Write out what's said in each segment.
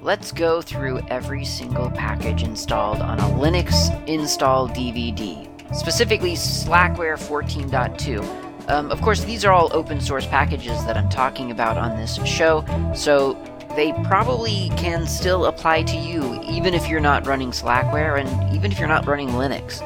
let's go through every single package installed on a Linux install DVD, specifically Slackware 14.2. Um, of course, these are all open source packages that I'm talking about on this show, so they probably can still apply to you even if you're not running Slackware and even if you're not running Linux.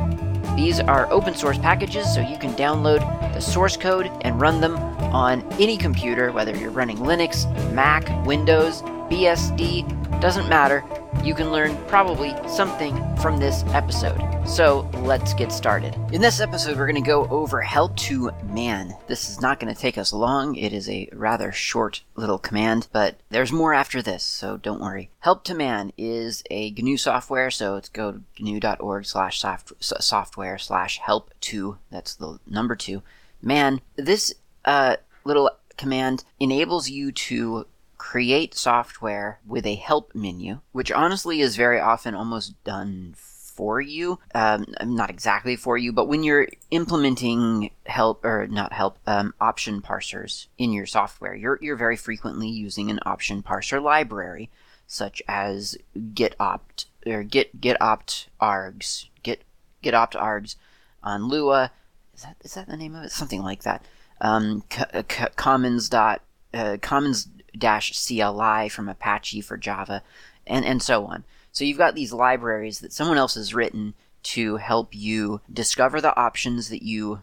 These are open source packages, so you can download the source code and run them on any computer, whether you're running Linux, Mac, Windows, BSD, doesn't matter. You can learn probably something from this episode. So let's get started. In this episode, we're going to go over Help to Man. This is not going to take us long. It is a rather short little command, but there's more after this, so don't worry. help2man is a GNU software, so it's go to gnu.org slash software slash help to, that's the number two, man. This uh, little command enables you to create software with a help menu, which honestly is very often almost done for you. Um, not exactly for you, but when you're implementing help or not help um, option parsers in your software, you're you're very frequently using an option parser library, such as getopt or get getopt args, get getopt args on Lua. Is that is that the name of it? Something like that. Um, c- c- commons dot uh, commons CLI from Apache for Java, and, and so on. So you've got these libraries that someone else has written to help you discover the options that you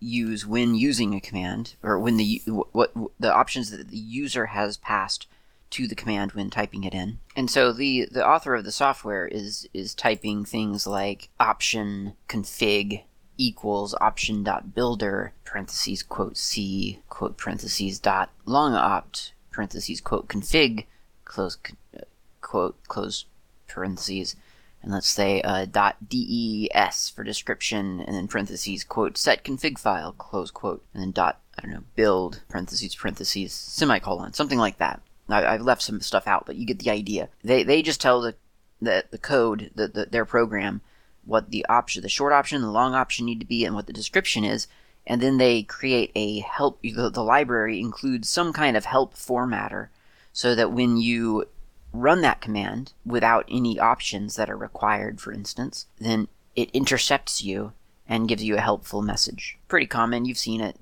use when using a command, or when the what the options that the user has passed to the command when typing it in. And so the the author of the software is is typing things like option config equals option dot builder parentheses quote c quote parentheses dot long opt parentheses quote config close uh, quote close parentheses and let's say uh, dot des for description and then parentheses quote set config file close quote and then dot i don't know build parentheses parentheses semicolon something like that. I, i've left some stuff out but you get the idea. They they just tell the the, the code the, the their program what the option the short option the long option need to be and what the description is and then they create a help the, the library includes some kind of help formatter so that when you run that command without any options that are required for instance then it intercepts you and gives you a helpful message. Pretty common. You've seen it.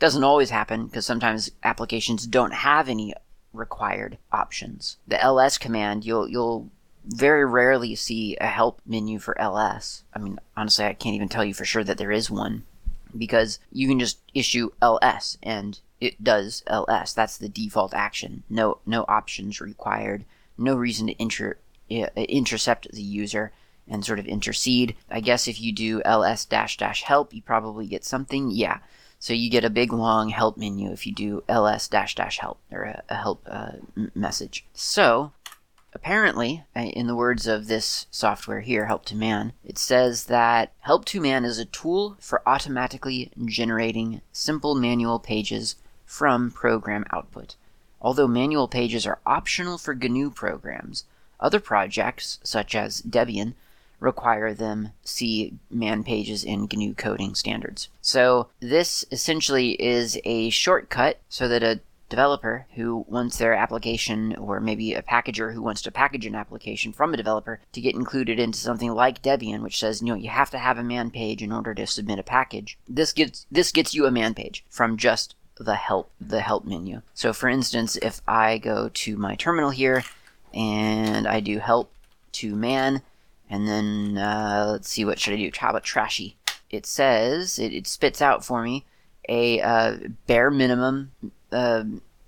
Doesn't always happen because sometimes applications don't have any required options. The ls command you'll you'll very rarely see a help menu for ls i mean honestly i can't even tell you for sure that there is one because you can just issue ls and it does ls. That's the default action. No no options required. No reason to inter, intercept the user and sort of intercede. I guess if you do ls dash dash help, you probably get something. Yeah. So you get a big long help menu if you do ls dash dash help or a, a help uh, message. So Apparently, uh, in the words of this software here, help2man, it says that help2man is a tool for automatically generating simple manual pages from program output. Although manual pages are optional for GNU programs, other projects, such as Debian, require them see man pages in GNU coding standards. So this essentially is a shortcut so that a developer who wants their application, or maybe a packager who wants to package an application from a developer to get included into something like Debian, which says, you know, you have to have a man page in order to submit a package. This gets this gets you a man page from just the help the help menu. So for instance, if I go to my terminal here and I do help to man, and then uh, let's see what should I do? How about trashy? It says it, it spits out for me a uh, bare minimum uh,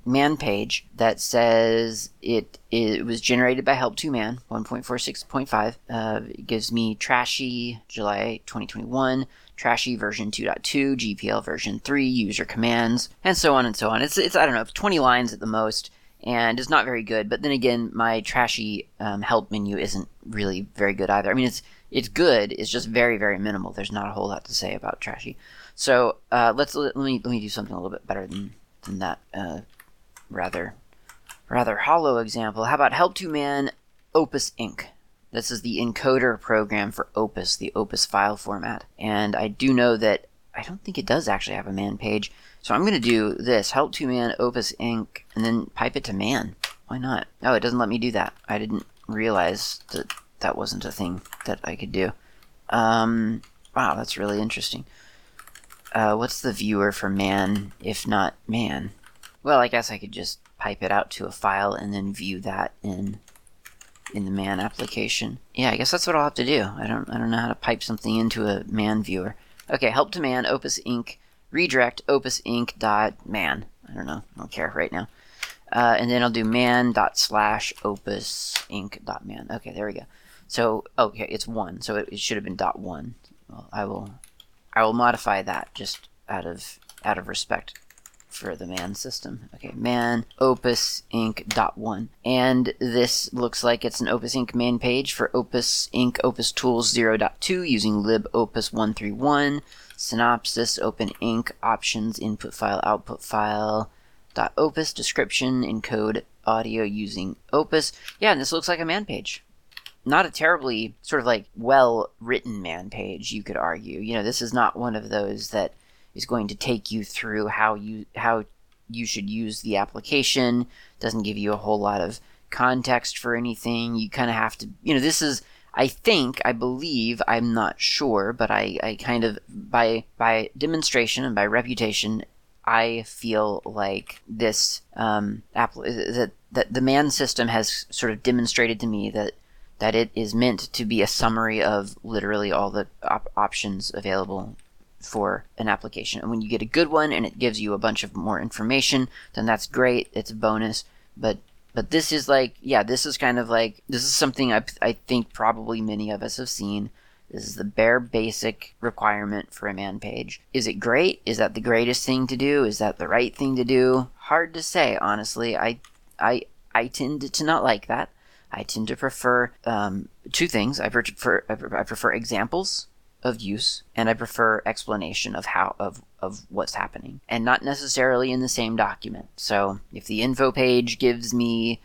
man page that says it it was generated by help2man 1.46.5. Uh, it gives me trashy July 2021, trashy version 2.2, GPL version 3, user commands, and so on and so on. It's it's I don't know 20 lines at the most. And it's not very good, but then again, my trashy um, help menu isn't really very good either. I mean, it's it's good. It's just very very minimal. There's not a whole lot to say about trashy. So uh, let's let, let me let me do something a little bit better than than that uh, rather rather hollow example. How about help2man Opus Inc. This is the encoder program for Opus, the Opus file format. And I do know that I don't think it does actually have a man page. So I'm going to do this help2man Opus Inc. and then pipe it to man. Why not? Oh, it doesn't let me do that. I didn't realize that that wasn't a thing that I could do. Um, wow, that's really interesting. Uh, what's the viewer for man, if not man? Well, I guess I could just pipe it out to a file and then view that in in the man application. Yeah, I guess that's what I'll have to do. I don't I don't know how to pipe something into a man viewer. Okay, help2man, Opus Inc. redirect opusenc. dot man. I don't know. I don't care right now. Uh, and then I'll do man dot slash Opus Inc. dot man. Okay, there we go. So okay, it's one. So it, it should have been dot one. Well, I will I will modify that just out of out of respect for the man system. Okay, man opusenc dot one. And this looks like it's an opusenc main page for opusenc Opus Tools 0.2 using libopus 131. Synopsis, open inc, options, input file, output file, dot opus, description, encode audio using opus. Yeah, and this looks like a man page not a terribly sort of like well written man page you could argue. You know this is not one of those that is going to take you through how you how you should use the application. Doesn't give you a whole lot of context for anything. You kind of have to you know this is i think i believe i'm not sure but i i kind of by by demonstration and by reputation i feel like this um app that that the man system has sort of demonstrated to me that that it is meant to be a summary of literally all the op- options available for an application. And when you get a good one and it gives you a bunch of more information, then that's great. It's a bonus. But but this is like yeah, this is kind of like this is something I I think probably many of us have seen. This is the bare basic requirement for a man page. Is it great? Is that the greatest thing to do? Is that the right thing to do? Hard to say, honestly. I I I tend to not like that. I tend to prefer um, two things. I prefer I prefer examples of use, and I prefer explanation of how of of what's happening, and not necessarily in the same document. So if the info page gives me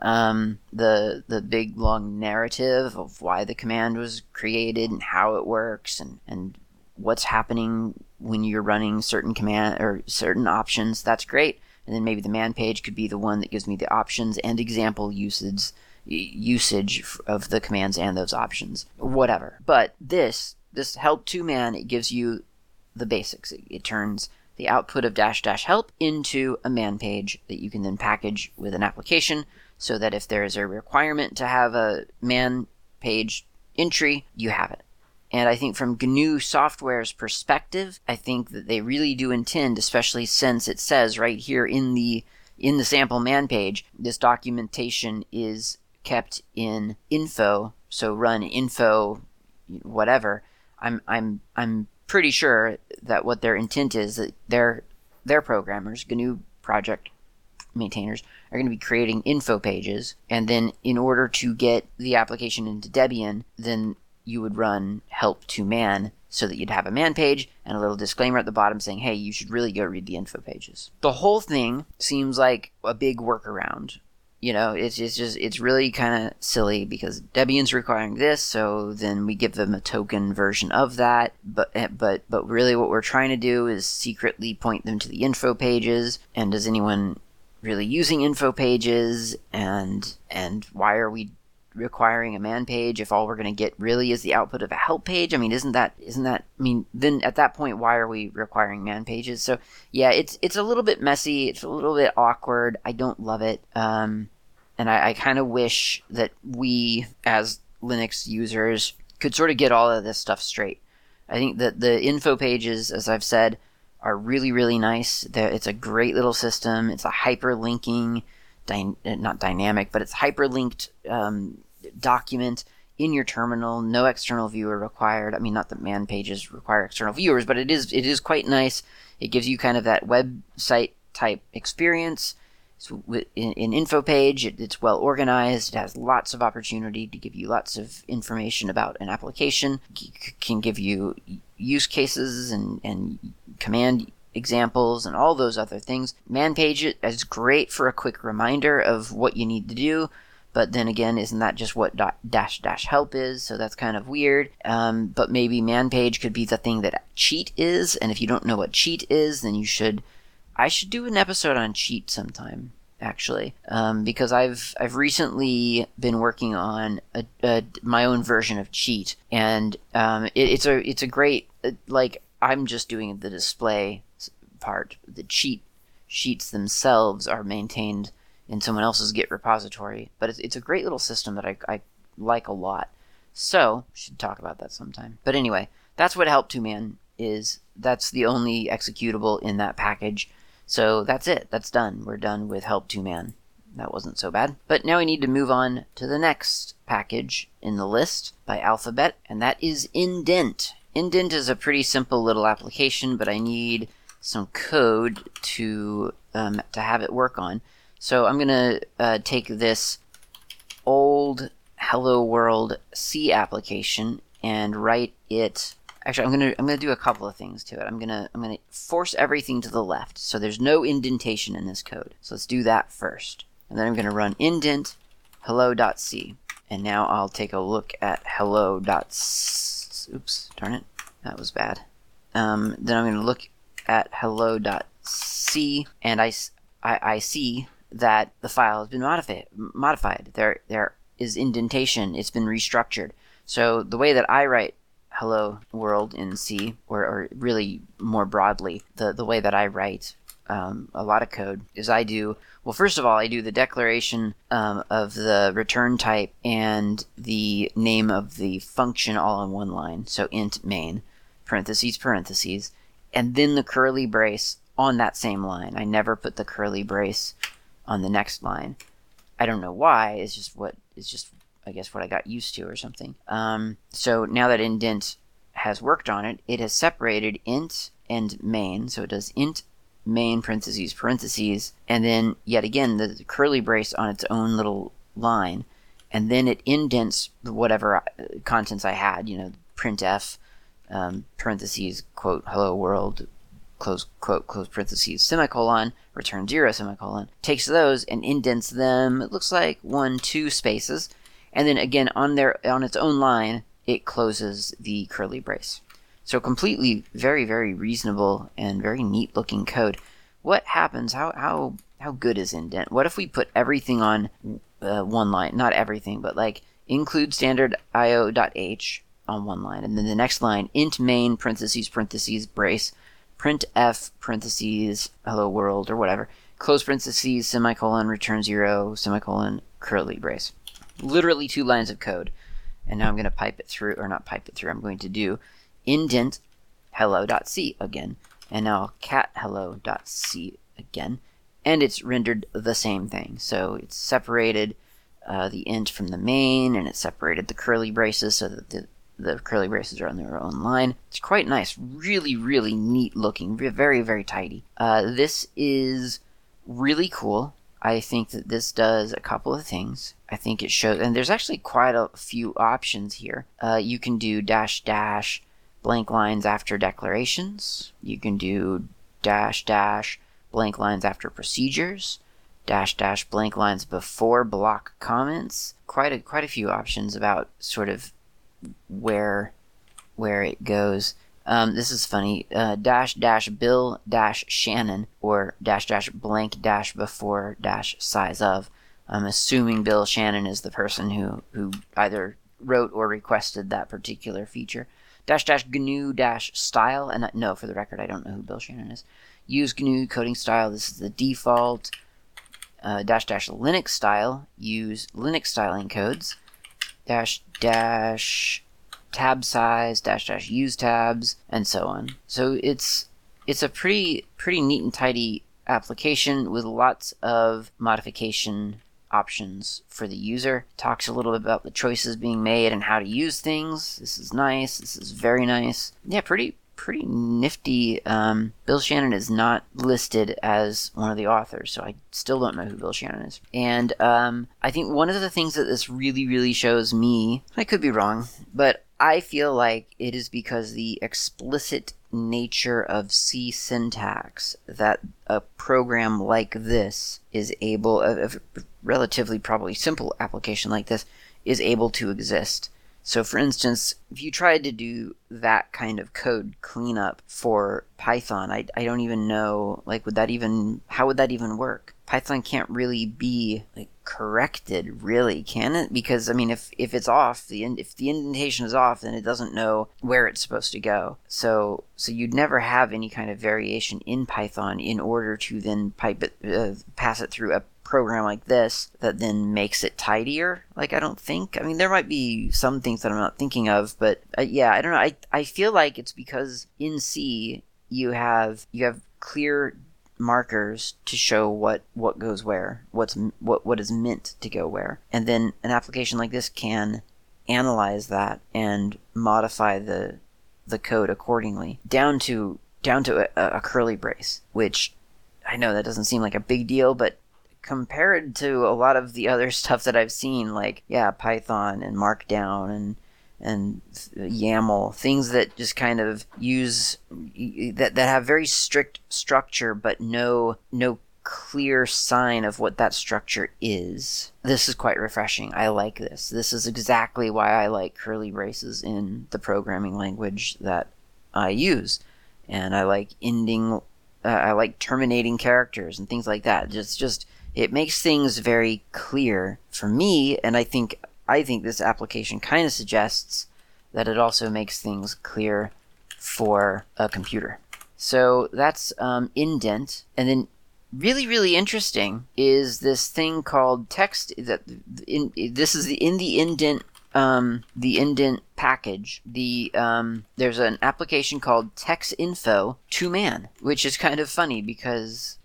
um, the the big long narrative of why the command was created and how it works and and what's happening when you're running certain command or certain options, that's great. And then maybe the man page could be the one that gives me the options and example usage usage of the commands and those options, whatever. But this, this help2man, it gives you the basics. It, it turns the output of dash dash help into a man page that you can then package with an application so that if there is a requirement to have a man page entry, you have it. And I think from GNU Software's perspective, I think that they really do intend, especially since it says right here in the in the sample man page, this documentation is kept in info, so run info whatever, I'm I'm I'm pretty sure that what their intent is that their their programmers, GNU project maintainers, are going to be creating info pages, and then in order to get the application into Debian, then you would run help2man so that you'd have a man page and a little disclaimer at the bottom saying, hey, you should really go read the info pages. The whole thing seems like a big workaround you know, it's, it's just it's really kind of silly because Debian's requiring this, so then we give them a token version of that. But eh, but but really, what we're trying to do is secretly point them to the info pages. And does anyone really using info pages? And and why are we requiring a man page if all we're going to get really is the output of a help page i mean isn't that isn't that i mean then at that point why are we requiring man pages so yeah it's it's a little bit messy it's a little bit awkward i don't love it um and I, I kind of wish that we, as Linux users, could sort of get all of this stuff straight. I think that the info pages, as I've said, are really, really nice. They're, it's a great little system. It's a hyperlinking, dy- not dynamic, but it's hyperlinked um, document in your terminal. No external viewer required. I mean, not that man pages require external viewers, but it is it is quite nice. It gives you kind of that website type experience so in, in info page, it, it's well organized. It has lots of opportunity to give you lots of information about an application. C- can give you use cases and, and command examples and all those other things. Man page is great for a quick reminder of what you need to do. But then again, isn't that just what dash dash help is? So that's kind of weird. Um, but maybe man page could be the thing that cheat is. And if you don't know what cheat is, then you should I should do an episode on cheat sometime. actually, um, because I've I've recently been working on a, a, my own version of Cheat, and um, it, it's a it's a great like I'm just doing the display part. The cheat sheets themselves are maintained in someone else's Git repository, but it's, it's a great little system that I, I like a lot. So, should talk about that sometime. But anyway, that's what help2man is. That's the only executable in that package. So that's it. That's done. We're done with help2man. That wasn't so bad. But now we need to move on to the next package in the list by Alphabet, and that is Indent. Indent is a pretty simple little application, but I need some code to um, to have it work on. So I'm gonna uh, take this old Hello World C application and write it. Actually, I'm gonna I'm gonna do a couple of things to it. I'm gonna I'm gonna force everything to the left, so there's no indentation in this code. So let's do that first, and then I'm gonna run indent hello.c, and now I'll take a look at hello. Oops, darn it, that was bad. Um, then I'm gonna look at hello.c, and I, I, I see that the file has been modified. Modified. There there is indentation. It's been restructured. So the way that I write hello world in C, or, or really more broadly, the, the way that I write um, a lot of code is I do, well, first of all, I do the declaration um, of the return type and the name of the function all in one line. So int main, parentheses, parentheses, and then the curly brace on that same line. I never put the curly brace on the next line. I don't know why. It's just what it's just I guess what I got used to or something. Um, so now that indent has worked on it, it has separated int and main. So it does int main parentheses parentheses, and then yet again the curly brace on its own little line, and then it indents whatever uh, contents I had. You know, printf um, parentheses quote hello world close quote, close parentheses, semicolon, return zero, semicolon, takes those and indents them, it looks like one, two spaces, and then again on their on its own line, it closes the curly brace. So completely very, very reasonable and very neat looking code. What happens? How how how good is indent? What if we put everything on uh, one line? Not everything, but like include standard io.h on one line, and then the next line int main parentheses parentheses brace print f parentheses hello world or whatever close parentheses semicolon return zero semicolon curly brace. Literally two lines of code. And now i'm going to pipe it through or not pipe it through i'm going to do indent hello.c again. And now cat hello.c again. And it's rendered the same thing. So it's separated uh, the int from the main and it separated the curly braces so that the the curly braces are on their own line. It's quite nice. Really, really neat looking. Very, very tidy. Uh, this is really cool. I think that this does a couple of things. I think it shows, and there's actually quite a few options here. Uh, you can do dash dash blank lines after declarations. You can do dash dash blank lines after procedures. Dash dash blank lines before block comments. Quite a quite a few options about sort of where where it goes. Um, this is funny. Uh, dash dash Bill dash Shannon or dash dash blank dash before dash size of. I'm assuming Bill Shannon is the person who who either wrote or requested that particular feature. Dash dash GNU dash style and no, for the record, I don't know who Bill Shannon is. Use GNU coding style. This is the default. Uh, dash dash Linux style. Use Linux styling codes dash dash tab size dash dash use tabs and so on. So it's it's a pretty pretty neat and tidy application with lots of modification options for the user. Talks a little bit about the choices being made and how to use things. This is nice. This is very nice. Yeah, pretty pretty nifty. Um, Bill Shannon is not listed as one of the authors, so I still don't know who Bill Shannon is. And um, I think one of the things that this really, really shows me, I could be wrong, but I feel like it is because the explicit nature of C syntax that a program like this is able, a, a relatively probably simple application like this, is able to exist. So, for instance, if you tried to do that kind of code cleanup for Python, I, I don't even know, like, would that even, how would that even work? Python can't really be like corrected, really, can it? Because I mean, if if it's off, the in, if the indentation is off, then it doesn't know where it's supposed to go. So so you'd never have any kind of variation in Python in order to then pipe it, uh, pass it through a program like this that then makes it tidier. Like I don't think. I mean, there might be some things that I'm not thinking of, but uh, yeah, I don't know. I I feel like it's because in C you have you have clear markers to show what what goes where, what's what what is meant to go where, and then an application like this can analyze that and modify the the code accordingly down to down to a, a curly brace, which I know that doesn't seem like a big deal, but compared to a lot of the other stuff that I've seen, like yeah, Python and Markdown and and YAML, things that just kind of use that that have very strict structure, but no no clear sign of what that structure is. This is quite refreshing. I like this. This is exactly why I like curly braces in the programming language that I use, and I like ending. Uh, I like terminating characters and things like that. Just just it makes things very clear for me, and I think I think this application kind of suggests that it also makes things clear for a computer. So that's um, indent, and then really really interesting is this thing called text that in this is the in the indent um, the indent package the um, there's an application called TextInfo to man which is kind of funny because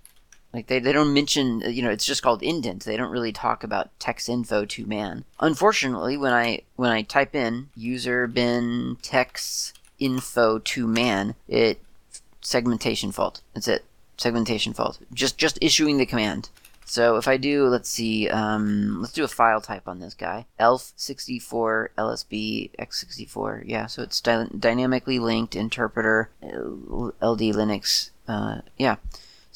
like they, they don't mention, you know, it's just called indent. They don't really talk about texinfo2man. Unfortunately, when I when I type in user bin text info to man, it segmentation fault. That's it. Segmentation fault. Just just issuing the command. So if I do, let's see, um, let's do a file type on this guy. ELF64 LSB X64. Yeah, so it's dy- dynamically linked interpreter LD Linux. Uh, yeah.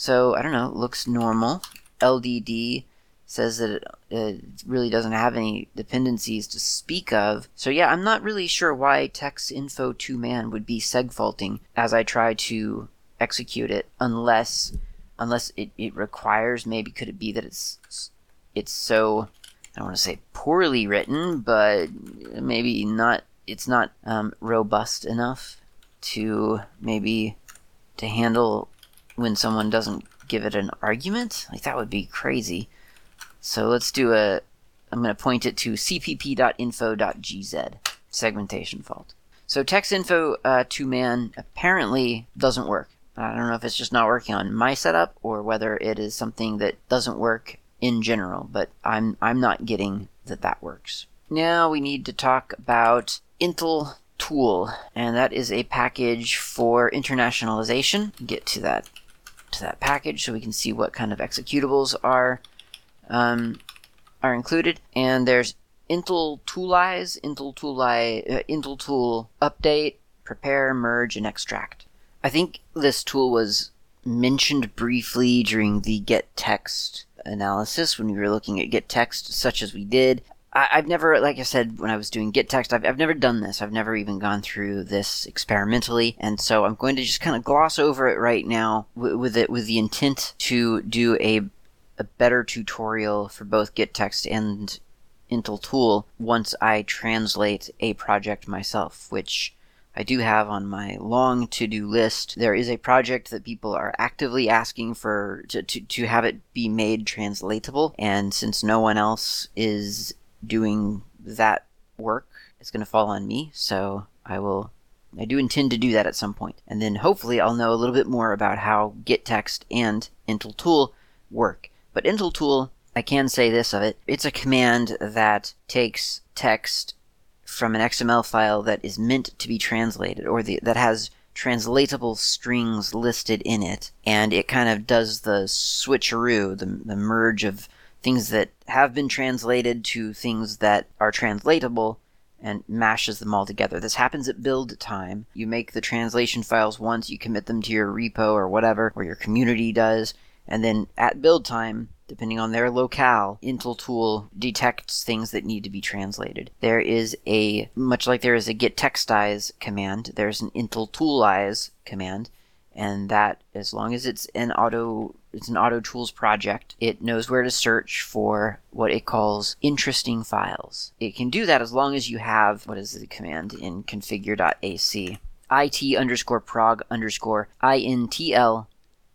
So I don't know, looks normal. LDD says that it, really doesn't have any dependencies to speak of. So yeah, I'm not really sure why texinfo2man would be segfaulting as I try to execute it, unless unless it, it requires maybe could it be that it's it's so I don't want to say poorly written, but maybe not. It's not um, robust enough to maybe to handle when someone doesn't give it an argument. Like that would be crazy. So let's do a. I'm going to point it to cpp.info.gz segmentation fault. So TextInfo uh, to man apparently doesn't work. I don't know if it's just not working on my setup or whether it is something that doesn't work in general, but I'm I'm not getting that that works. Now we need to talk about Intel Tool, and that is a package for internationalization. Get to that to that package so we can see what kind of executables are um, are included. And there's intltoolize, Intel Tooli, uh, intltool update, prepare, merge, and extract. I think this tool was mentioned briefly during the gettext analysis when we were looking at gettext, such as we did. I, have never, like I said, when I was doing gettext, I've, I've never done this. I've never even gone through this experimentally, and so I'm going to just kind of gloss over it right now with, with it with the intent to do a a better tutorial for both gettext and intltool once I translate a project myself, which I do have on my long to do list. There is a project that people are actively asking for to, to, to have it be made translatable, and since no one else is doing that work. is going to fall on me, so I will. I do intend to do that at some point, and then hopefully I'll know a little bit more about how gettext and intltool work. But intltool, I can say this of it: it's a command that takes text from an XML file that is meant to be translated, or the, that has translatable strings listed in it, and it kind of does the switcheroo, the, the merge of things that have been translated to things that are translatable and mashes them all together. This happens at build time. You make the translation files once, you commit them to your repo or whatever, or your community does, and then at build time, depending on their locale, intltool detects things that need to be translated. There is a, much like there is a gettextize command, there's an intltoolize command, and that, as long as it's an auto it's an auto tools project. It knows where to search for what it calls interesting files. It can do that as long as you have what is the command in configure.ac it underscore prog underscore intl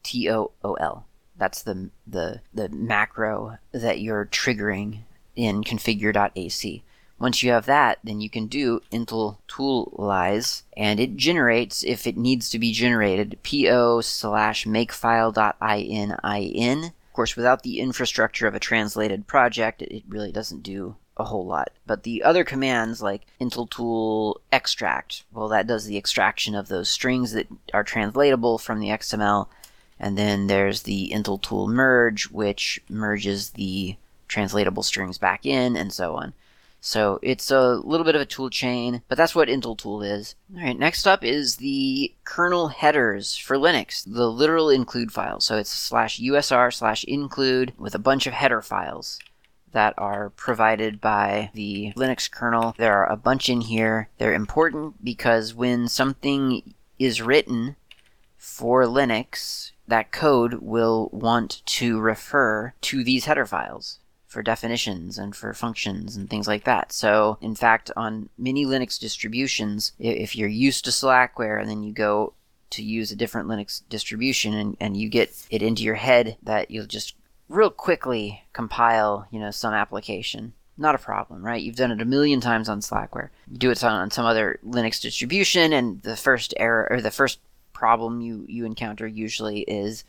tool. That's the the the macro that you're triggering in configure.ac. Once you have that, then you can do intltoolize, and it generates, if it needs to be generated, po slash makefile.inin. Of course, without the infrastructure of a translated project, it really doesn't do a whole lot. But the other commands like intltool extract, well, that does the extraction of those strings that are translatable from the XML. And then there's the intltool merge, which merges the translatable strings back in, and so on. So it's a little bit of a tool chain, but that's what intltool is. All right, next up is the kernel headers for Linux, the literal include file. So it's slash usr slash include with a bunch of header files that are provided by the Linux kernel. There are a bunch in here. They're important because when something is written for Linux, that code will want to refer to these header files for definitions and for functions and things like that. So, in fact, on many Linux distributions, if you're used to Slackware and then you go to use a different Linux distribution and, and you get it into your head that you'll just real quickly compile, you know, some application. Not a problem, right? You've done it a million times on Slackware. You do it on some other Linux distribution, and the first error or the first problem you, you encounter usually is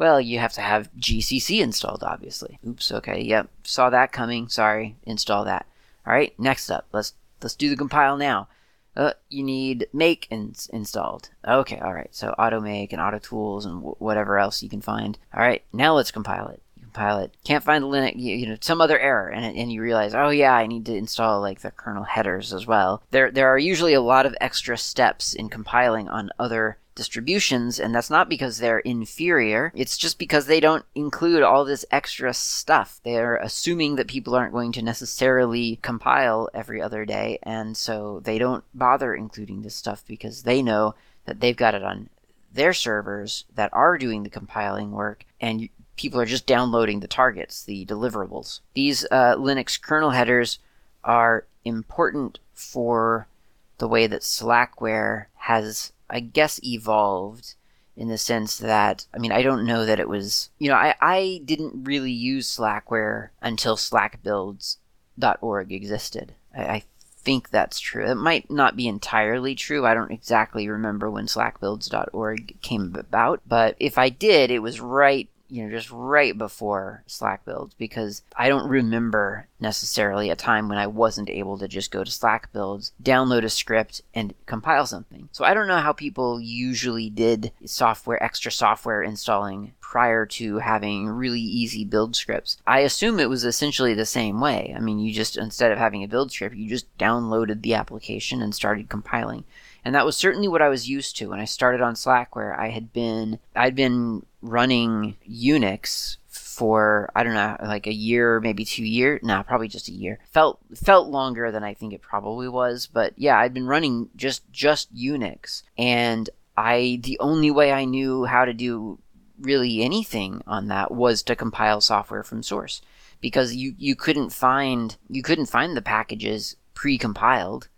well, you have to have GCC installed, obviously. Oops, okay, yep, saw that coming. Sorry, install that. All right, next up, let's let's do the compile now. Uh, you need make in- installed. Okay, all right. So auto make and auto tools and w- whatever else you can find. All right, now let's compile it. You compile it. Can't find the Linux, you, you know, some other error, and and you realize, oh yeah, I need to install like the kernel headers as well. There there are usually a lot of extra steps in compiling on other distributions, and that's not because they're inferior. It's just because they don't include all this extra stuff. They're assuming that people aren't going to necessarily compile every other day, and so they don't bother including this stuff because they know that they've got it on their servers that are doing the compiling work, and people are just downloading the targets, the deliverables. These uh, Linux kernel headers are important for the way that Slackware has I guess, evolved in the sense that I mean I don't know that it was you know I, I didn't really use Slackware until slackbuilds.org existed. I, I think that's true. It might not be entirely true. I don't exactly remember when slackbuilds.org came about, but if I did, it was right you know, just right before Slack builds because I don't remember necessarily a time when I wasn't able to just go to Slack builds, download a script, and compile something. So I don't know how people usually did software, extra software installing prior to having really easy build scripts. I assume it was essentially the same way. I mean, you just, instead of having a build script, you just downloaded the application and started compiling and that was certainly what I was used to when I started on Slackware. I had been I'd been running Unix for I don't know like a year, maybe two years. No, probably just a year. Felt felt longer than I think it probably was, but yeah, I'd been running just just Unix, and I the only way I knew how to do really anything on that was to compile software from source because you you couldn't find you couldn't find the packages pre-compiled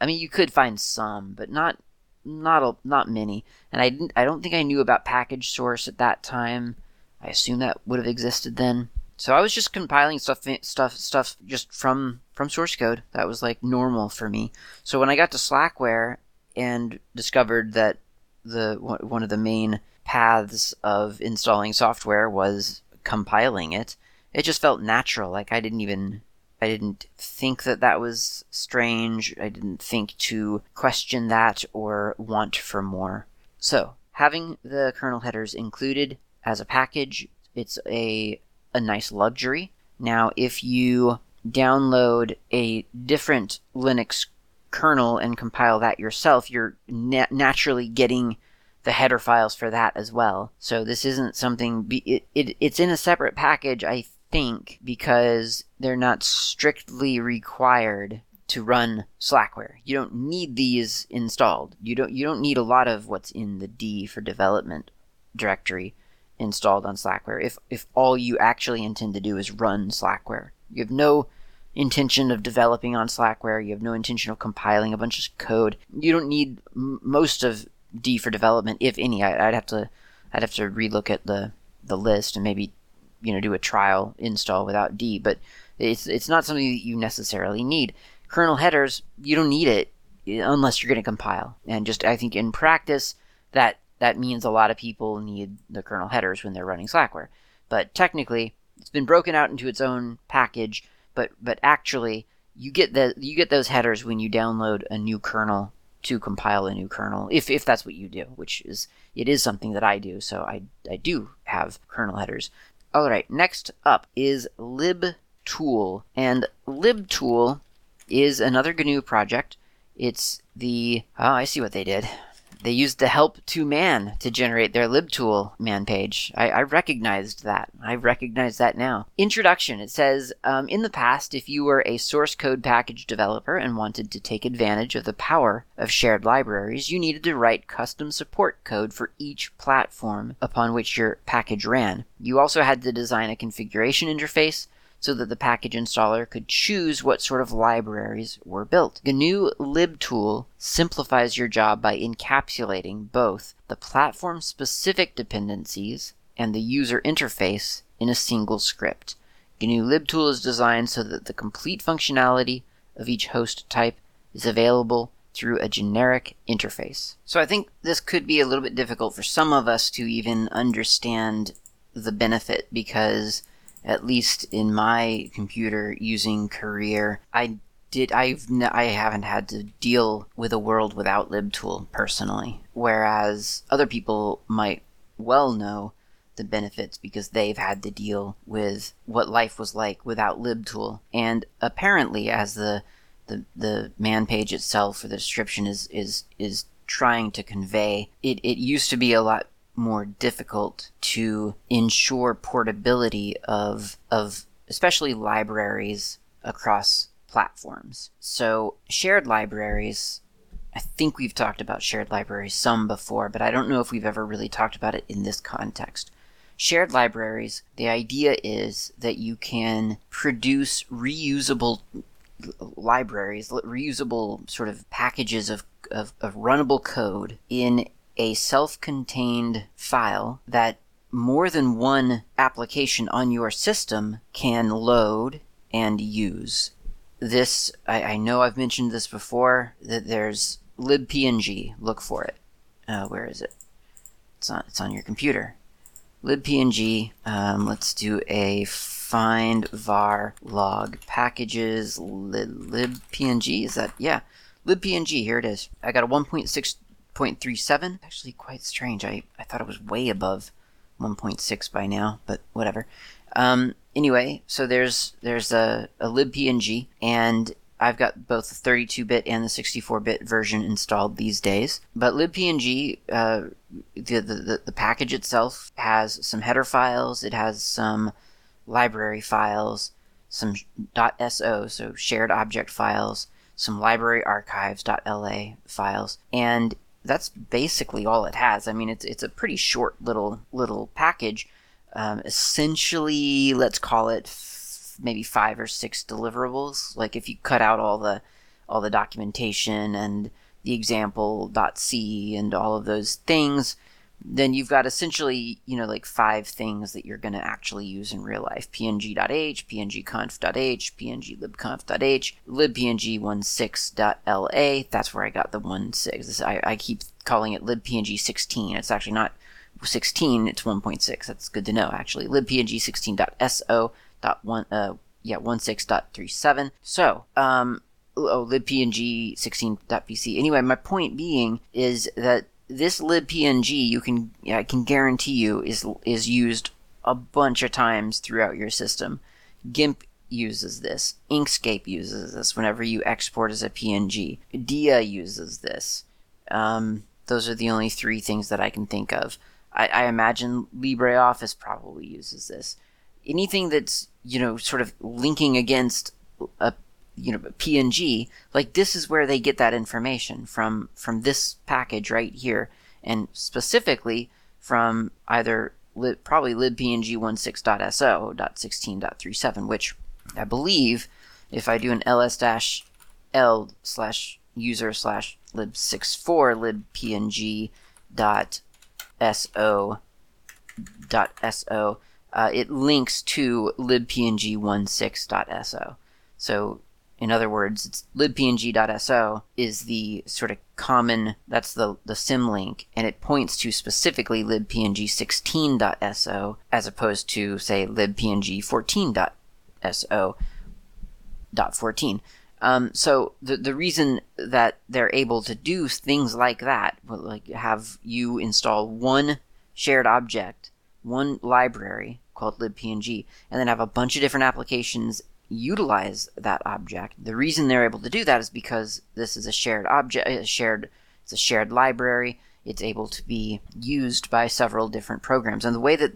I mean, you could find some, but not not a, not many. And I didn't. I don't think I knew about package source at that time. I assume that would have existed then. So I was just compiling stuff, stuff, stuff just from from source code. That was like normal for me. So when I got to Slackware and discovered that the one of the main paths of installing software was compiling it, it just felt natural. Like I didn't even I didn't think that that was strange. I didn't think to question that or want for more. So, having the kernel headers included as a package, it's a, a nice luxury. Now, if you download a different Linux kernel and compile that yourself, you're na- naturally getting the header files for that as well. So this isn't something, be, it, it, it's in a separate package, I think, because they're not strictly required to run Slackware. You don't need these installed. You don't you don't need a lot of what's in the D for development directory installed on Slackware if if all you actually intend to do is run Slackware. You have no intention of developing on Slackware. You have no intention of compiling a bunch of code. You don't need m- most of D for development, if any. I, would have to I'd have to relook at the the list and maybe you know do a trial install without D. But it's it's not something that you necessarily need kernel headers, you don't need it eh, unless you're going to compile. And just I think in practice that that means a lot of people need the kernel headers when they're running Slackware. But technically, it's been broken out into its own package. But but actually, you get the you get those headers when you download a new kernel to compile a new kernel, if if that's what you do, which is it is something that I do. So I I do have kernel headers. All right, next up is libtool, and libtool is another GNU project. It's the. Oh, I see what they did. They used the help to man to generate their libtool man page. I, I recognized that. I recognize that now. Introduction. It says um, In the past, if you were a source code package developer and wanted to take advantage of the power of shared libraries, you needed to write custom support code for each platform upon which your package ran. You also had to design a configuration interface so that the package installer could choose what sort of libraries were built. GNU libtool simplifies your job by encapsulating both the platform specific dependencies and the user interface in a single script. GNU libtool is designed so that the complete functionality of each host type is available through a generic interface. So I think this could be a little bit difficult for some of us to even understand the benefit because at least in my computer using career, I did I've n- I haven't had to deal with a world without libtool personally, whereas other people might well know the benefits because they've had to deal with what life was like without libtool. And apparently, as the the, the man page itself or the description is is is trying to convey, it, it used to be a lot more difficult to ensure portability of of especially libraries across platforms. So shared libraries I think we've talked about shared libraries some before, but I don't know if we've ever really talked about it in this context. Shared libraries, the idea is that you can produce reusable libraries, reusable sort of packages of, of, of runnable code in a self contained file that more than one application on your system can load and use. This, I, I know I've mentioned this before, that there's libpng. Look for it. Uh, where is it? It's on, it's on your computer. libpng. Um, let's do a find var log packages libpng. Is that, yeah, libpng. Here it is. I got a 1.6 0.37. Actually, quite strange. I, I thought it was way above 1.6 by now, but whatever. Um, anyway, so there's there's a, a libpng, and I've got both the 32-bit and the 64-bit version installed these days. But libpng, uh, the, the the package itself has some header files. It has some library files, some .so, so shared object files, some library archives.la files, and that's basically all it has. I mean, it's it's a pretty short little little package. Um, essentially, let's call it f- maybe five or six deliverables. Like if you cut out all the all the documentation and the example .c and all of those things, then you've got essentially, you know, like five things that you're going to actually use in real life. png.h, pngconf.h, pnglibconf.h, libpng16.la. That's where I got the 16. I, I keep calling it libpng16. It's actually not 16, it's 1.6. That's good to know, actually. libpng16.so.1, uh, yeah, 16.37. So, um, oh, libpng16.pc. Anyway, my point being is that this libpng you can I can guarantee you is is used a bunch of times throughout your system. GIMP uses this. Inkscape uses this whenever you export as a PNG. Dia uses this. Um, those are the only three things that I can think of. I, I imagine LibreOffice probably uses this. Anything that's you know sort of linking against a you know PNG, like this is where they get that information from from this package right here, and specifically from either lib, probably libpng16.so.16.37, which I believe if I do an ls dash l slash user slash lib64 libpng dot so dot so uh, it links to libpng16.so. So in other words, it's libpng.so is the sort of common, that's the, the symlink, and it points to specifically libpng16.so as opposed to, say, libpng14.so dot 14. Um, so the the reason that they're able to do things like that, like have you install one shared object, one library called libpng, and then have a bunch of different applications utilize that object. The reason they're able to do that is because this is a shared object, a shared it's a shared library. It's able to be used by several different programs, and the way that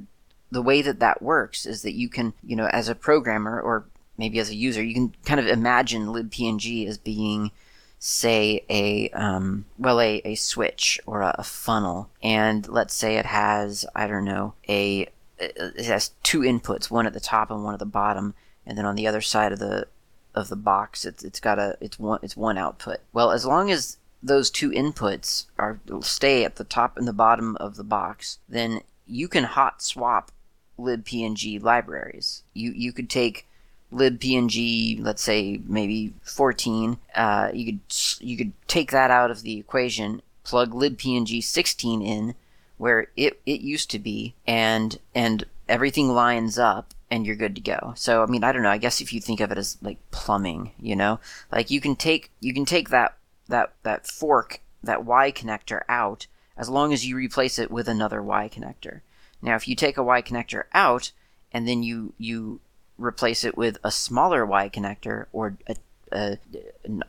the way that that works is that you can, you know, as a programmer or maybe as a user, you can kind of imagine libpng as being say a um, well a, a switch or a, a, funnel and let's say it has i don't know a it has two inputs one at the top and one at the bottom and then on the other side of the of the box it's it's got a it's one it's one output. Well as long as those two inputs are stay at the top and the bottom of the box then you can hot swap libpng libraries. You you could take libpng let's say maybe 14 uh, you could you could take that out of the equation plug libpng 16 in where it, it used to be and and everything lines up and you're good to go. So I mean, I don't know. I guess if you think of it as like plumbing, you know, like you can take you can take that that that fork that Y connector out as long as you replace it with another Y connector. Now, if you take a Y connector out and then you you replace it with a smaller Y connector or a, a,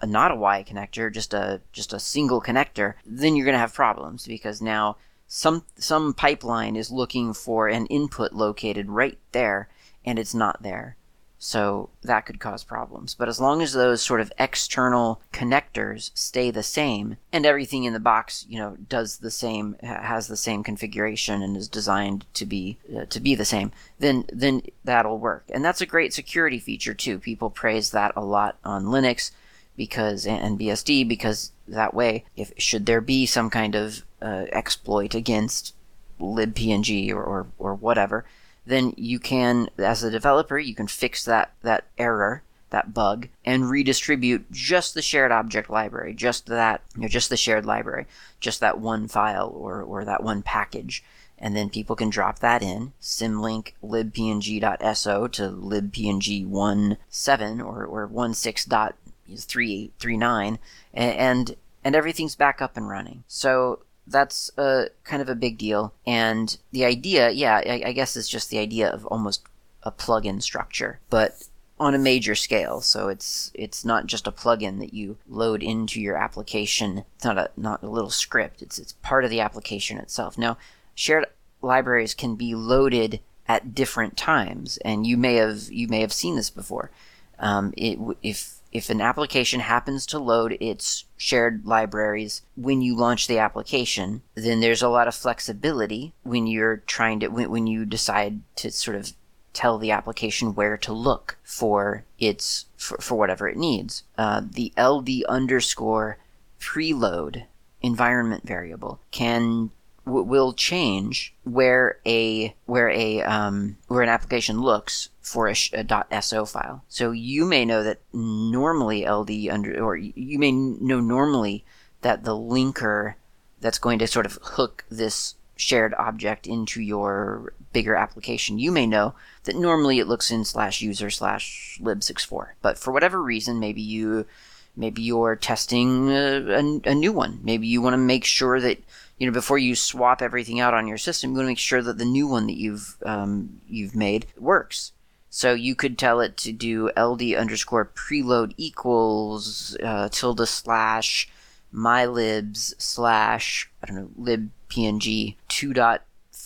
a not a Y connector, just a just a single connector, then you're going to have problems because now some some pipeline is looking for an input located right there and it's not there. So that could cause problems. But as long as those sort of external connectors stay the same and everything in the box, you know, does the same, has the same configuration and is designed to be uh, to be the same, then then that'll work. And that's a great security feature too. People praise that a lot on Linux because and BSD because that way, if should there be some kind of uh, exploit against libpng or, or, or whatever, then you can, as a developer, you can fix that, that error, that bug, and redistribute just the shared object library, just that, you know, just the shared library, just that one file or, or that one package. And then people can drop that in, symlink libpng.so to libpng17 or, or 16.339, and, and everything's back up and running. So that's a kind of a big deal. And the idea, yeah, I, I guess is just the idea of almost a plugin structure, but on a major scale. So it's it's not just a plugin that you load into your application. It's not a not a little script. It's it's part of the application itself. Now, shared libraries can be loaded at different times, and you may have you may have seen this before. Um, it, if if an application happens to load its shared libraries when you launch the application, then there's a lot of flexibility when you're trying to, when, when you decide to sort of tell the application where to look for its, for, for whatever it needs. Uh, the LD underscore preload environment variable can w- will change where a where a um, where an application looks for a, sh- a .so file. So you may know that normally LD under or you may know normally that the linker that's going to sort of hook this shared object into your bigger application, you may know that normally it looks in slash user slash lib64. But for whatever reason, maybe you maybe you're testing a, a, a new one. Maybe you want to make sure that you know before you swap everything out on your system, you want to make sure that the new one that you've um, you've made works. So you could tell it to do ld underscore preload equals uh, tilde slash mylibs slash, I don't know, libpng 2.4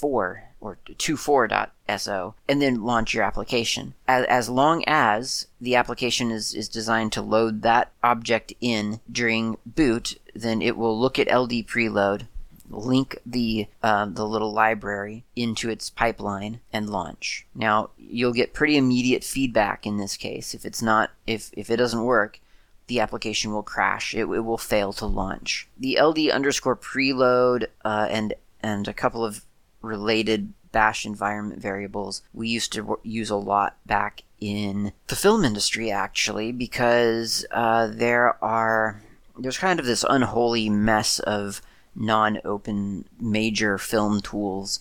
or 24.so and then launch your application. As, as long as the application is, is designed to load that object in during boot, then it will look at LD preload, link the uh, the little library into its pipeline and launch. Now you'll get pretty immediate feedback in this case. If it's not if if it doesn't work, the application will crash. It, it will fail to launch. The LD underscore preload uh, and and a couple of related bash environment variables we used to use a lot back in the film industry actually because uh, there are there's kind of this unholy mess of non-open major film tools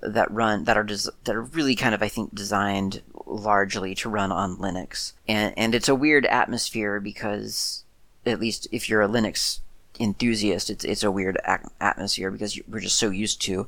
that run that are des- that are really kind of I think designed largely to run on Linux, and and it's a weird atmosphere because at least if you're a Linux enthusiast, it's it's a weird atmosphere because we're just so used to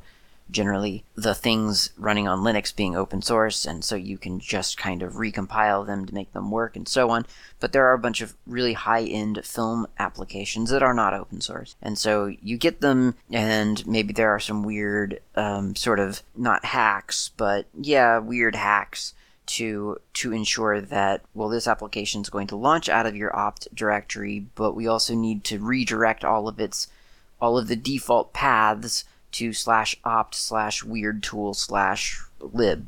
generally the things running on Linux being open source, and so you can just kind of recompile them to make them work and so on. But there are a bunch of really high end film applications that are not open source. And so you get them, and maybe there are some weird, um, sort of, not hacks, but yeah, weird hacks to to ensure that well this application is going to launch out of your opt directory but we also need to redirect all of its all of the default paths to slash opt slash weird tool slash lib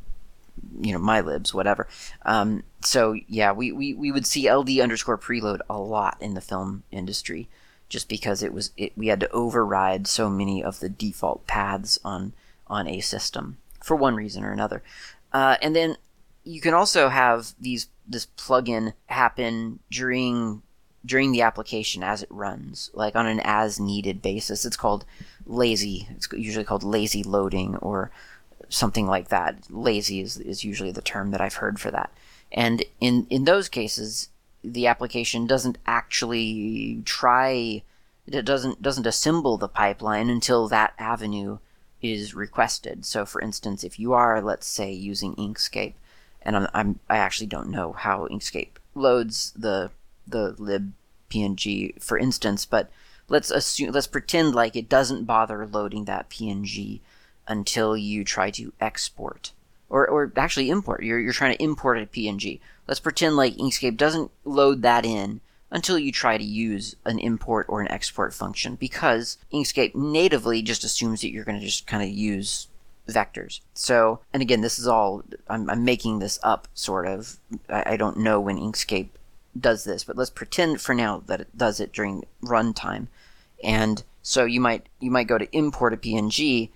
you know my libs whatever. Um, so yeah we, we, we would see ld underscore preload a lot in the film industry just because it was it, we had to override so many of the default paths on on a system for one reason or another. Uh, and then you can also have these this plugin happen during during the application as it runs, like on an as needed basis. It's called lazy. It's usually called lazy loading or something like that. Lazy is, is usually the term that I've heard for that. And in, in those cases, the application doesn't actually try, it doesn't, doesn't assemble the pipeline until that avenue is requested. So for instance, if you are, let's say, using Inkscape, and I'm, I'm I actually don't know how Inkscape loads the the lib PNG, for instance, but let's assume let's pretend like it doesn't bother loading that PNG until you try to export or, or actually import. You're, you're trying to import a PNG. Let's pretend like Inkscape doesn't load that in until you try to use an import or an export function because Inkscape natively just assumes that you're going to just kind of use vectors. So, and again, this is all, I'm, I'm making this up sort of. I, I don't know when Inkscape does this, but let's pretend for now that it does it during runtime. And so you might you might go to import a PNG,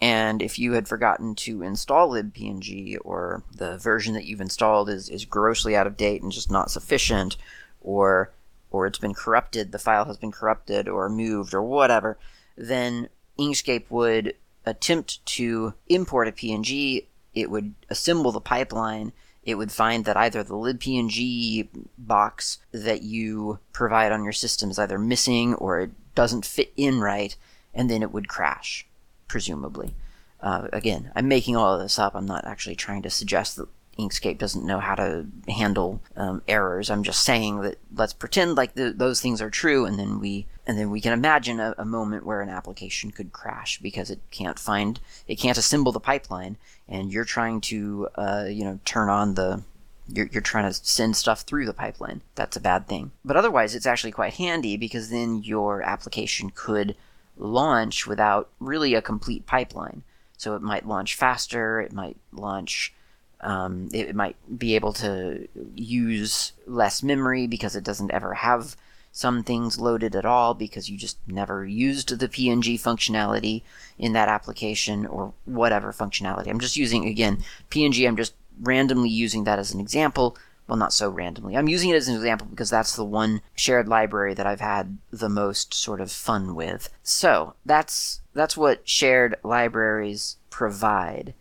and if you had forgotten to install libpng or the version that you've installed is, is grossly out of date and just not sufficient, or or it's been corrupted, the file has been corrupted or moved or whatever, then Inkscape would attempt to import a PNG. It would assemble the pipeline it would find that either the libpng box that you provide on your system is either missing or it doesn't fit in right, and then it would crash, presumably. Uh, again, I'm making all of this up. I'm not actually trying to suggest that Inkscape doesn't know how to handle um, errors. I'm just saying that let's pretend like the, those things are true, and then we and then we can imagine a, a, moment where an application could crash because it can't find it can't assemble the pipeline, and you're trying to uh, you know turn on the you're, you're trying to send stuff through the pipeline. That's a bad thing. But otherwise, it's actually quite handy because then your application could launch without really a complete pipeline. So it might launch faster. It might launch um, it, it might be able to use less memory because it doesn't ever have some things loaded at all because you just never used the PNG functionality in that application or whatever functionality. I'm just using, again, PNG, I'm just randomly using that as an example. Well, not so randomly. I'm using it as an example because that's the one shared library that I've had the most sort of fun with. So that's that's what shared libraries provide.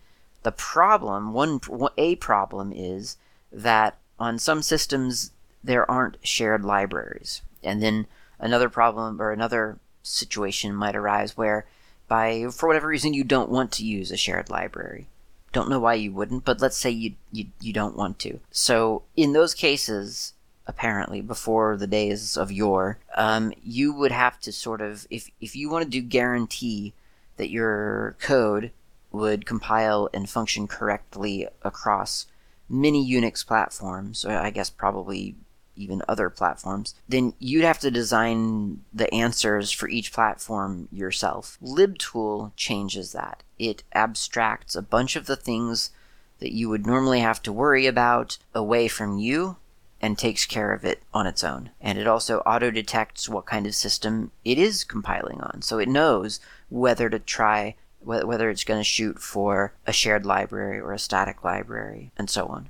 The problem, one a problem is that on some systems there aren't shared libraries. And then another problem or another situation might arise where by for whatever reason you don't want to use a shared library. Don't know why you wouldn't, but let's say you you, you don't want to. So in those cases, apparently before the days of yore, um, you would have to sort of if if you want to do guarantee that your code would compile and function correctly across many Unix platforms, or I guess probably even other platforms, then you'd have to design the answers for each platform yourself. libtool changes that. It abstracts a bunch of the things that you would normally have to worry about away from you and takes care of it on its own. And it also auto detects what kind of system it is compiling on. So it knows whether to try, whether it's going to shoot for a shared library or a static library, and so on.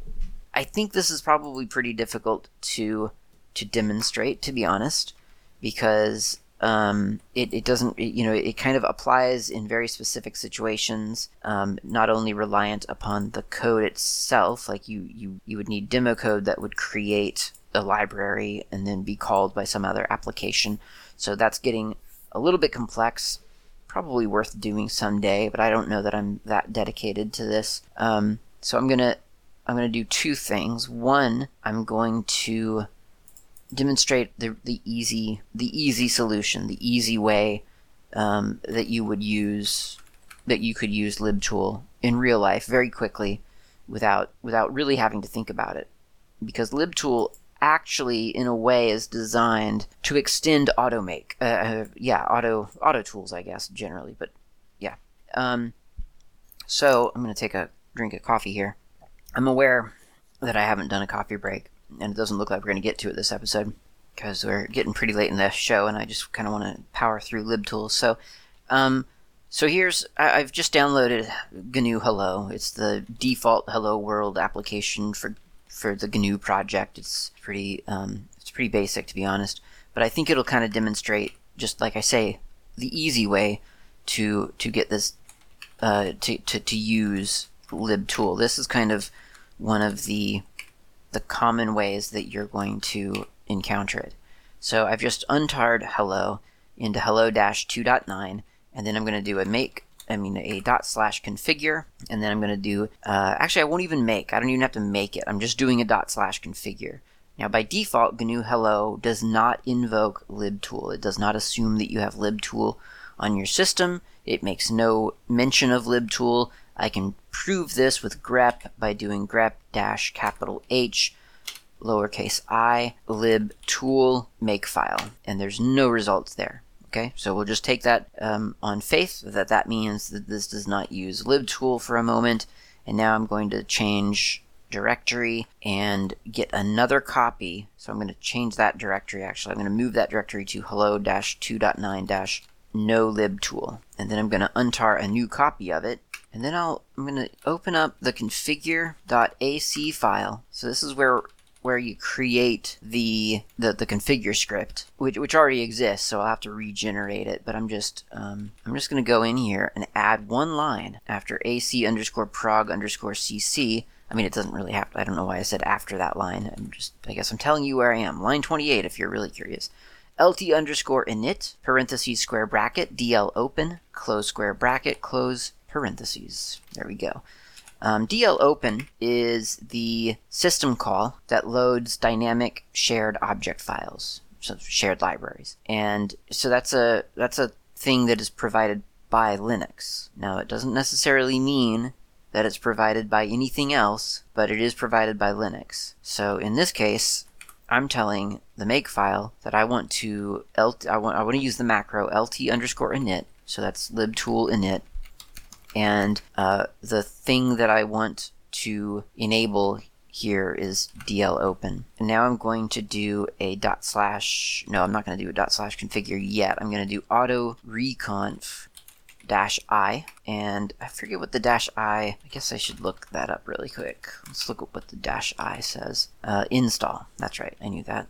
I think this is probably pretty difficult to to demonstrate, to be honest, because um, it, it doesn't it, you know it kind of applies in very specific situations um, not only reliant upon the code itself like you, you you would need demo code that would create a library and then be called by some other application so that's getting a little bit complex probably worth doing someday but i don't know that i'm that dedicated to this. Um, so i'm gonna i'm gonna do two things. One i'm going to demonstrate the, the easy the easy solution, the easy way um, that you would use that you could use libtool in real life very quickly without without really having to think about it. Because libtool actually in a way is designed to extend automake uh, uh, yeah auto auto tools i guess generally but yeah um, so i'm to take a drink of coffee here i'm aware that i haven't done a coffee break and it doesn't look like we're to get to it this episode because we're getting pretty late in the show, and I just kind of want to power through libtools. So, um, so here's I, have just downloaded GNU Hello. It's the default Hello World application for for the GNU project. It's pretty um, it's pretty basic to be honest, but I think it'll kind of demonstrate just like I say the easy way to to get this uh, to, to to use libtool. This is kind of one of the the common ways that you're going to encounter it. So I've just untarred hello into hello-2.9, and then I'm going to do a make, I mean a dot slash configure, and then I'm going to do, uh, actually I won't even make, I don't even have to make it, I'm just doing a dot slash configure. Now by default, GNU Hello does not invoke libtool. It does not assume that you have libtool on your system. It makes no mention of libtool. I can prove this with grep by doing grep dash capital H lowercase i lib tool makefile and there's no results there okay so we'll just take that um, on faith that that means that this does not use libtool for a moment. And now i'm going to change directory and get another copy. So i'm going to change that directory actually. I'm going to move that directory to hello-2.9- no libtool. And then i'm going to untar a new copy of it. And then I'll, I'm going to open up the configure.ac file. So this is where where you create the, the, the configure script, which, which already exists, so I'll have to regenerate it. But I'm just um, I'm just going to go in here and add one line after ac underscore prog underscore cc. I mean, it doesn't really have. I don't know why I said after that line. I'm just. I guess I'm telling you where I am. Line 28, if you're really curious. lt underscore init parentheses square bracket dl open close square bracket close parentheses. There we go. Um, DL open is the system call that loads dynamic shared object files, so shared libraries, and so that's a that's a thing that is provided by Linux. Now, it doesn't necessarily mean that it's provided by anything else, but it is provided by Linux. So in this case, I'm telling the makefile that I want to lt I want I want to use the macro lt underscore init. So that's libtool init and uh, the thing that I want to enable here is DL open. And now I'm going to do a dot slash, no, I'm not going to do a dot slash configure yet. I'm going to do auto reconf dash i, and I forget what the dash i, I guess I should look that up really quick. Let's look at what the dash i says. Uh, install, that's right, I knew that.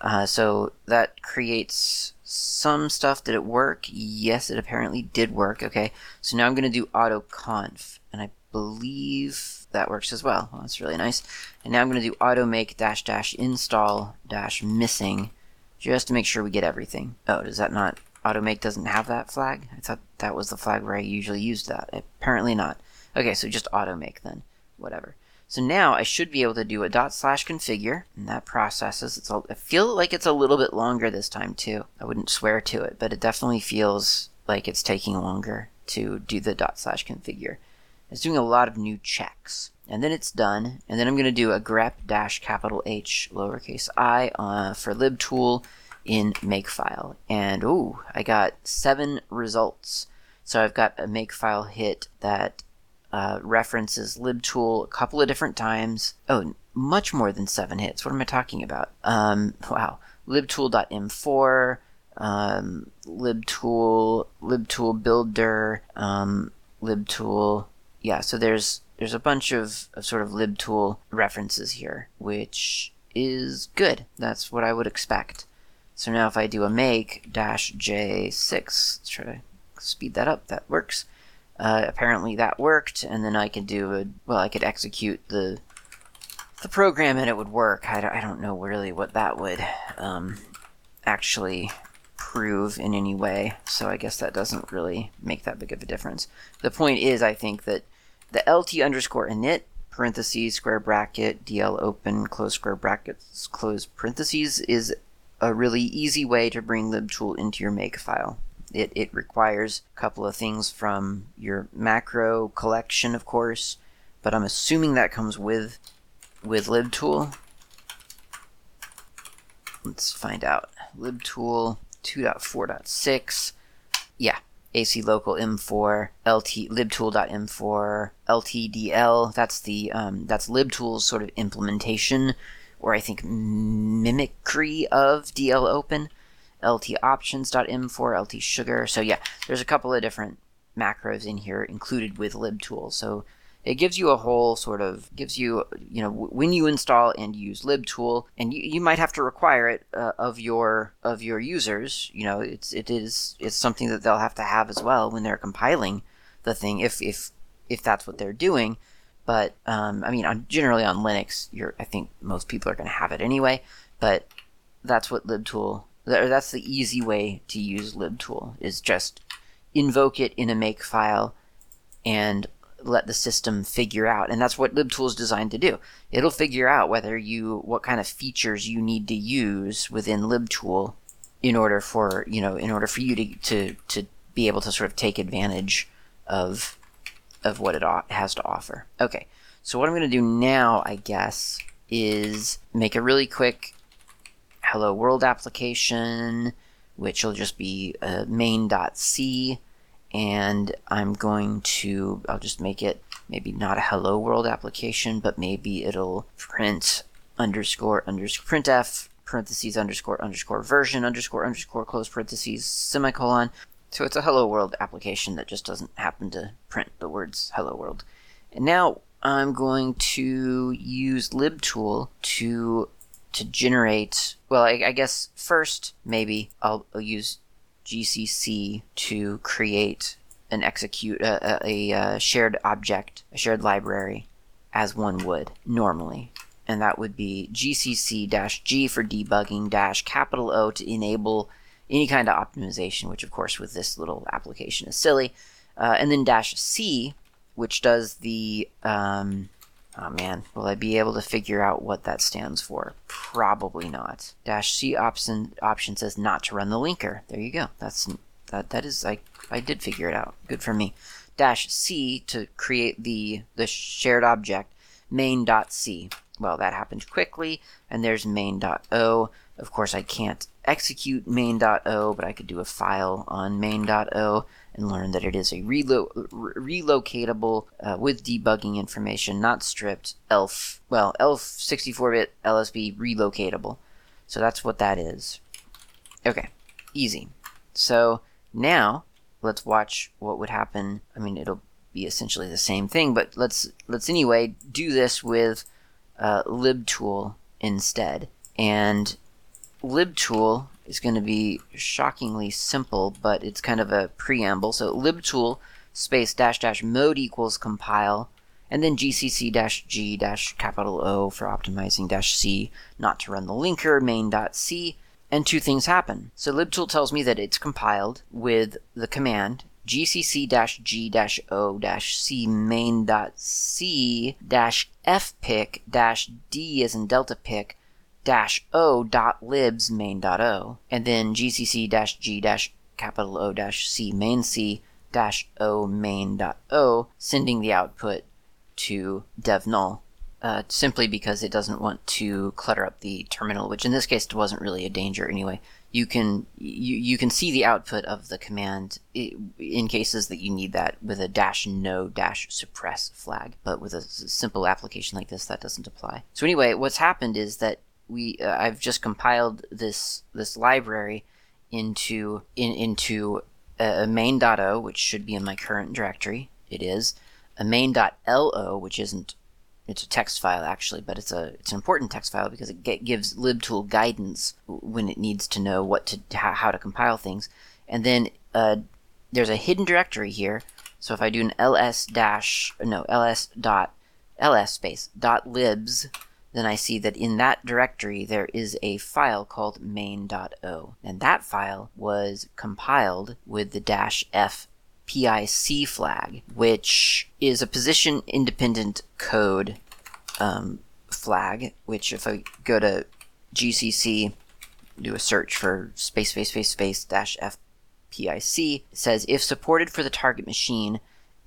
Uh, so that creates some stuff. Did it work? Yes, it apparently did work. Okay, so now I'm going to do autoconf, and I believe that works as well. well. That's really nice. And now I'm going to do auto make dash dash install dash missing, just to make sure we get everything. Oh, does that not? auto make doesn't have that flag? I thought that was the flag where I usually used that. Apparently not. Okay, so just auto make then. Whatever. So now I should be able to do a dot slash configure, and that processes. It's I feel like it's a little bit longer this time too. I wouldn't swear to it, but it definitely feels like it's taking longer to do the dot slash configure. It's doing a lot of new checks. And then it's done, and then I'm going to do a grep dash capital H lowercase i uh, for libtool in makefile. And ooh, I got seven results. So I've got a makefile hit that uh, references libtool a couple of different times. Oh, much more than seven hits. What am I talking about? Um, wow. libtool.m4, um, libtool, libtool builder, um, libtool. Yeah, so there's there's a bunch of, of sort of libtool references here, which is good. That's what I would expect. So now if I do a make dash j6, let's try to speed that up. That works. Uh, apparently that worked, and then I could do a well. I could execute the the program and it would work. I don't, I don't know really what that would um, actually prove in any way. So I guess that doesn't really make that big of a difference. The point is, I think that the lt underscore init parentheses square bracket dl open close square brackets close parentheses is a really easy way to bring libtool into your makefile. It, it requires a couple of things from your macro collection, of course, but I'm assuming that comes with with libtool. Let's find out. libtool 2.4.6. Yeah, AC local M4, LT libtool.m4, LTDL. That's the um, that's libtool's sort of implementation, or I think mimicry of DL open. LT options.m4, LT sugar. So yeah, there's a couple of different macros in here included with libtool. So it gives you a whole sort of gives you you know when you install and use libtool and you, you might have to require it uh, of your of your users you know it's it is it's something that they'll have to have as well when they're compiling the thing if if if that's what they're doing but um, i mean on, generally on linux you're i think most people are going to have it anyway but that's what libtool that's the easy way to use libtool is just invoke it in a make file and let the system figure out. And that's what libtool is designed to do. It'll figure out whether you what kind of features you need to use within libtool in order for you know in order for you to to, to be able to sort of take advantage of of what it has to offer. Okay. So what i'm going to do now i guess is make a really quick hello world application which will just be uh, a main.c and I'm going to, I'll just make it maybe not a hello world application, but maybe it'll print underscore underscore printf parentheses underscore underscore version underscore underscore close parentheses semicolon. So it's a hello world application that just doesn't happen to print the words hello world. And now I'm going to use libtool to to generate well I, I guess first maybe I'll, I'll use GCC to create and execute a, a, a, shared object, a shared library, as one would normally. And that would be GCC dash G for debugging dash capital O to enable any kind of optimization, which of course with this little application is silly. Uh, and then dash C, which does the um, Oh man, will I be able to figure out what that stands for? Probably not. Dash C option option says not to run the linker. There you go. That's that that is I I did figure it out. Good for me. Dash C to create the the shared object main.c. Well, that happened quickly, and there's main.o. Of course, I can't execute main.o, but I could do a file on main.o and learn that it is a relo- relocatable uh, with debugging information, not stripped ELF. Well, ELF 64-bit LSB relocatable. So that's what that is. Okay, easy. So now let's watch what would happen. I mean, it'll be essentially the same thing, but let's let's anyway do this with uh, libtool instead. And libtool is going to be shockingly simple, but it's kind of a preamble. So libtool space dash dash mode equals compile, and then gcc dash g dash capital O for optimizing dash c not to run the linker main dot c, and two things happen. So libtool tells me that it's compiled with the command gcc-g-o-c main.c-fpic-d as in delta pic dash o dot libs main.o and then gcc-g dash capital O dash c main c dash o main.o sending the output to dev null uh, simply because it doesn't want to clutter up the terminal, which in this case wasn't really a danger anyway. You can you, you can see the output of the command in cases that you need that with a dash no dash suppress flag, but with a simple application like this that doesn't apply. So anyway, what's happened is that we uh, I've just compiled this this library into in, into a, a main.o, which should be in my current directory. It is a main.lo, which isn't it's a text file actually, but it's a it's an important text file because it get, gives libtool guidance when it needs to know what to how, how to compile things. And then uh, there's a hidden directory here. So if I do an ls dash no ls dot ls space dot libs, then I see that in that directory there is a file called main.o, and that file was compiled with the dash f PIC flag, which is a position independent code um, flag, which if I go to GCC, do a search for space space space space dash FPIC, says if supported for the target machine,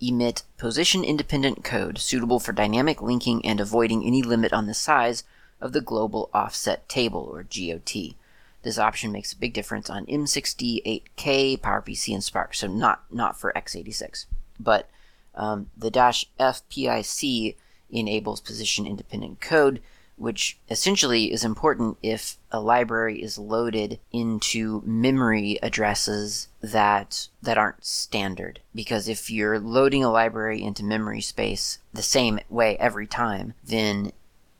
emit position independent code suitable for dynamic linking and avoiding any limit on the size of the global offset table or GOT. This option makes a big difference on M60, 8K, PowerPC, and SPARC, so not, not for x86. But um, the dash FPIC enables position independent code, which essentially is important if a library is loaded into memory addresses that that aren't standard because if you're loading a library into memory space the same way every time then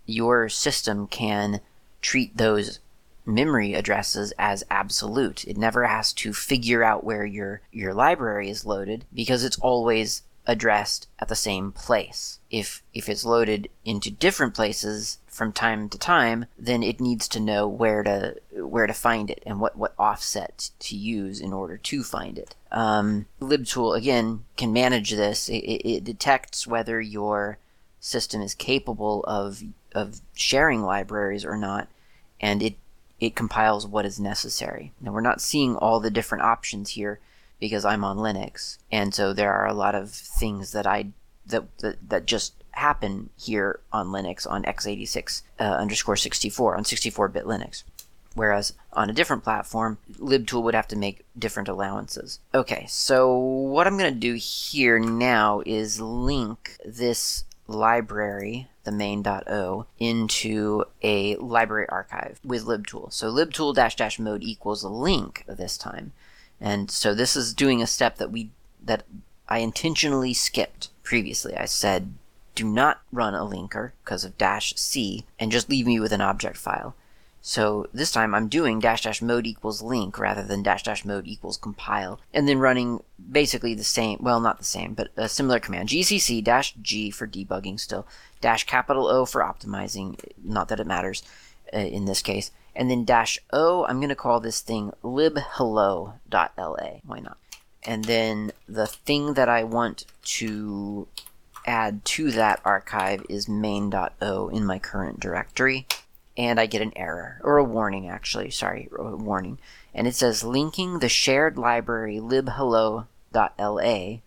your system can treat those memory addresses as absolute. It never has to figure out where your your library is loaded because it's always addressed at the same place. If if it's loaded into different places from time to time, then it needs to know where to where to find it and what what offset to use in order to find it. Um, libtool again can manage this. It, it, it detects whether your system is capable of of sharing libraries or not, and it it compiles what is necessary. Now, we're not seeing all the different options here because I'm on Linux, and so there are a lot of things that I that that, that just happen here on Linux on x86 uh, underscore 64 on 64-bit Linux. Whereas on a different platform, libtool would have to make different allowances. Okay, so what I'm going to do here now is link this library the main.o into a library archive with libtool. So libtool dash dash mode equals a link this time. And so this is doing a step that we that I intentionally skipped previously. I said do not run a linker because of dash c and just leave me with an object file. So this time I'm doing dash dash mode equals link rather than dash dash mode equals compile, and then running basically the same, well, not the same, but a similar command. gcc dash g for debugging still, dash capital O for optimizing, not that it matters uh, in this case, and then dash O, I'm going to call this thing libhello.la. Why not? And then the thing that I want to add to that archive is main.o in my current directory and I get an error, or a warning actually, sorry, a warning. And it says linking the shared library libhello.la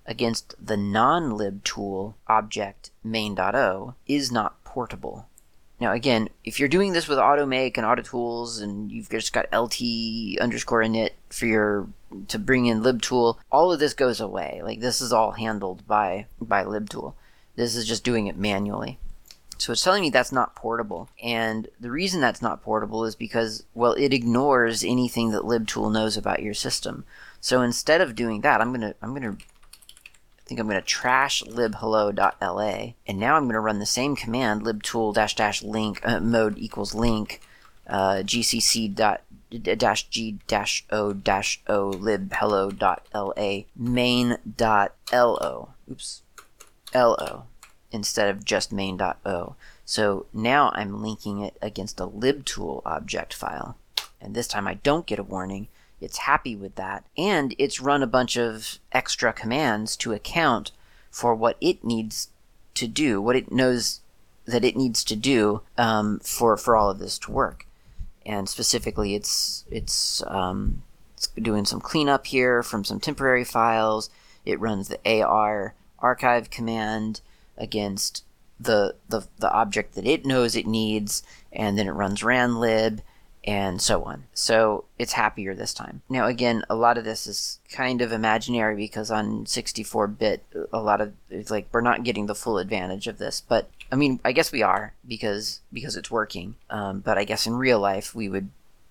against the non-libtool object main.o is not portable. Now again, if you're doing this with AutoMake and AutoTools and you've just got LT underscore init for your to bring in libtool, all of this goes away. Like this is all handled by by libtool. This is just doing it manually. So it's telling me that's not portable. And the reason that's not portable is because, well, it ignores anything that libtool knows about your system. So instead of doing that, I'm gonna I'm gonna think I'm gonna trash libhello.la, and now I'm gonna run the same command libtool dash dash link uh, mode equals link uh, gcc dot dash g dash o dash o libhello dot la main dot lo. Oops, lo instead of just main.o. So now I'm linking it against a libtool object file. And this time I don't get a warning it's happy with that, and it's run a bunch of extra commands to account for what it needs to do, what it knows that it needs to do um, for for all of this to work. And specifically, it's it's, um, it's doing some cleanup here from some temporary files. It runs the AR archive command against the, the the object that it knows it needs, and then it runs ranlib and so on. So it's happier this time. Now, again, a lot of this is kind of imaginary because on 64 bit, a lot of it's like we're not getting the full advantage of this. But I mean, I guess we are because because it's working. Um, but I guess in real life, we would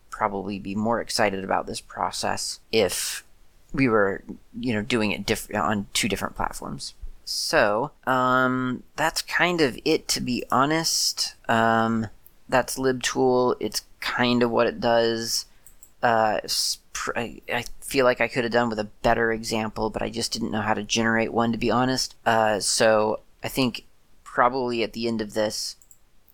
probably be more excited about this process if we were, you know, doing it diff- on two different platforms. So, um, that's kind of it, to be honest. Um, that's libtool. It's kind of what it does. Uh, I feel like I could have done with a better example, but I just didn't know how to generate one, to be honest. Uh, so I think probably at the end of this,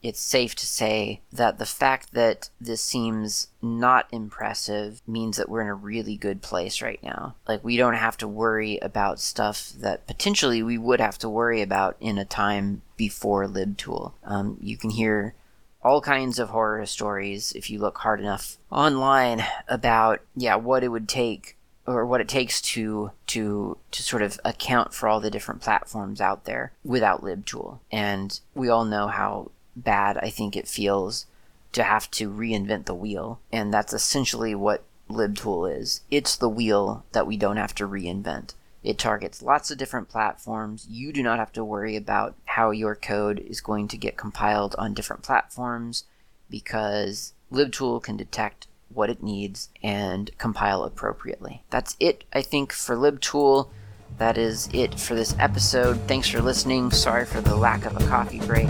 it's safe to say that the fact that this seems not impressive means that we're in a really good place right now. Like, we don't have to worry about stuff that potentially we would have to worry about in a time before libtool. Um, you can hear all kinds of horror stories if you look hard enough online about yeah what it would take or what it takes to to to sort of account for all the different platforms out there without libtool. And we all know how bad i think it feels to have to reinvent the wheel. And that's essentially what libtool is. It's the wheel that we don't have to reinvent it targets lots of different platforms. You do not have to worry about how your code is going to get compiled on different platforms because libtool can detect what it needs and compile appropriately. That's it, I think, for libtool. That is it for this episode. Thanks for listening. Sorry for the lack of a coffee break.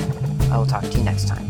I will talk to you next time.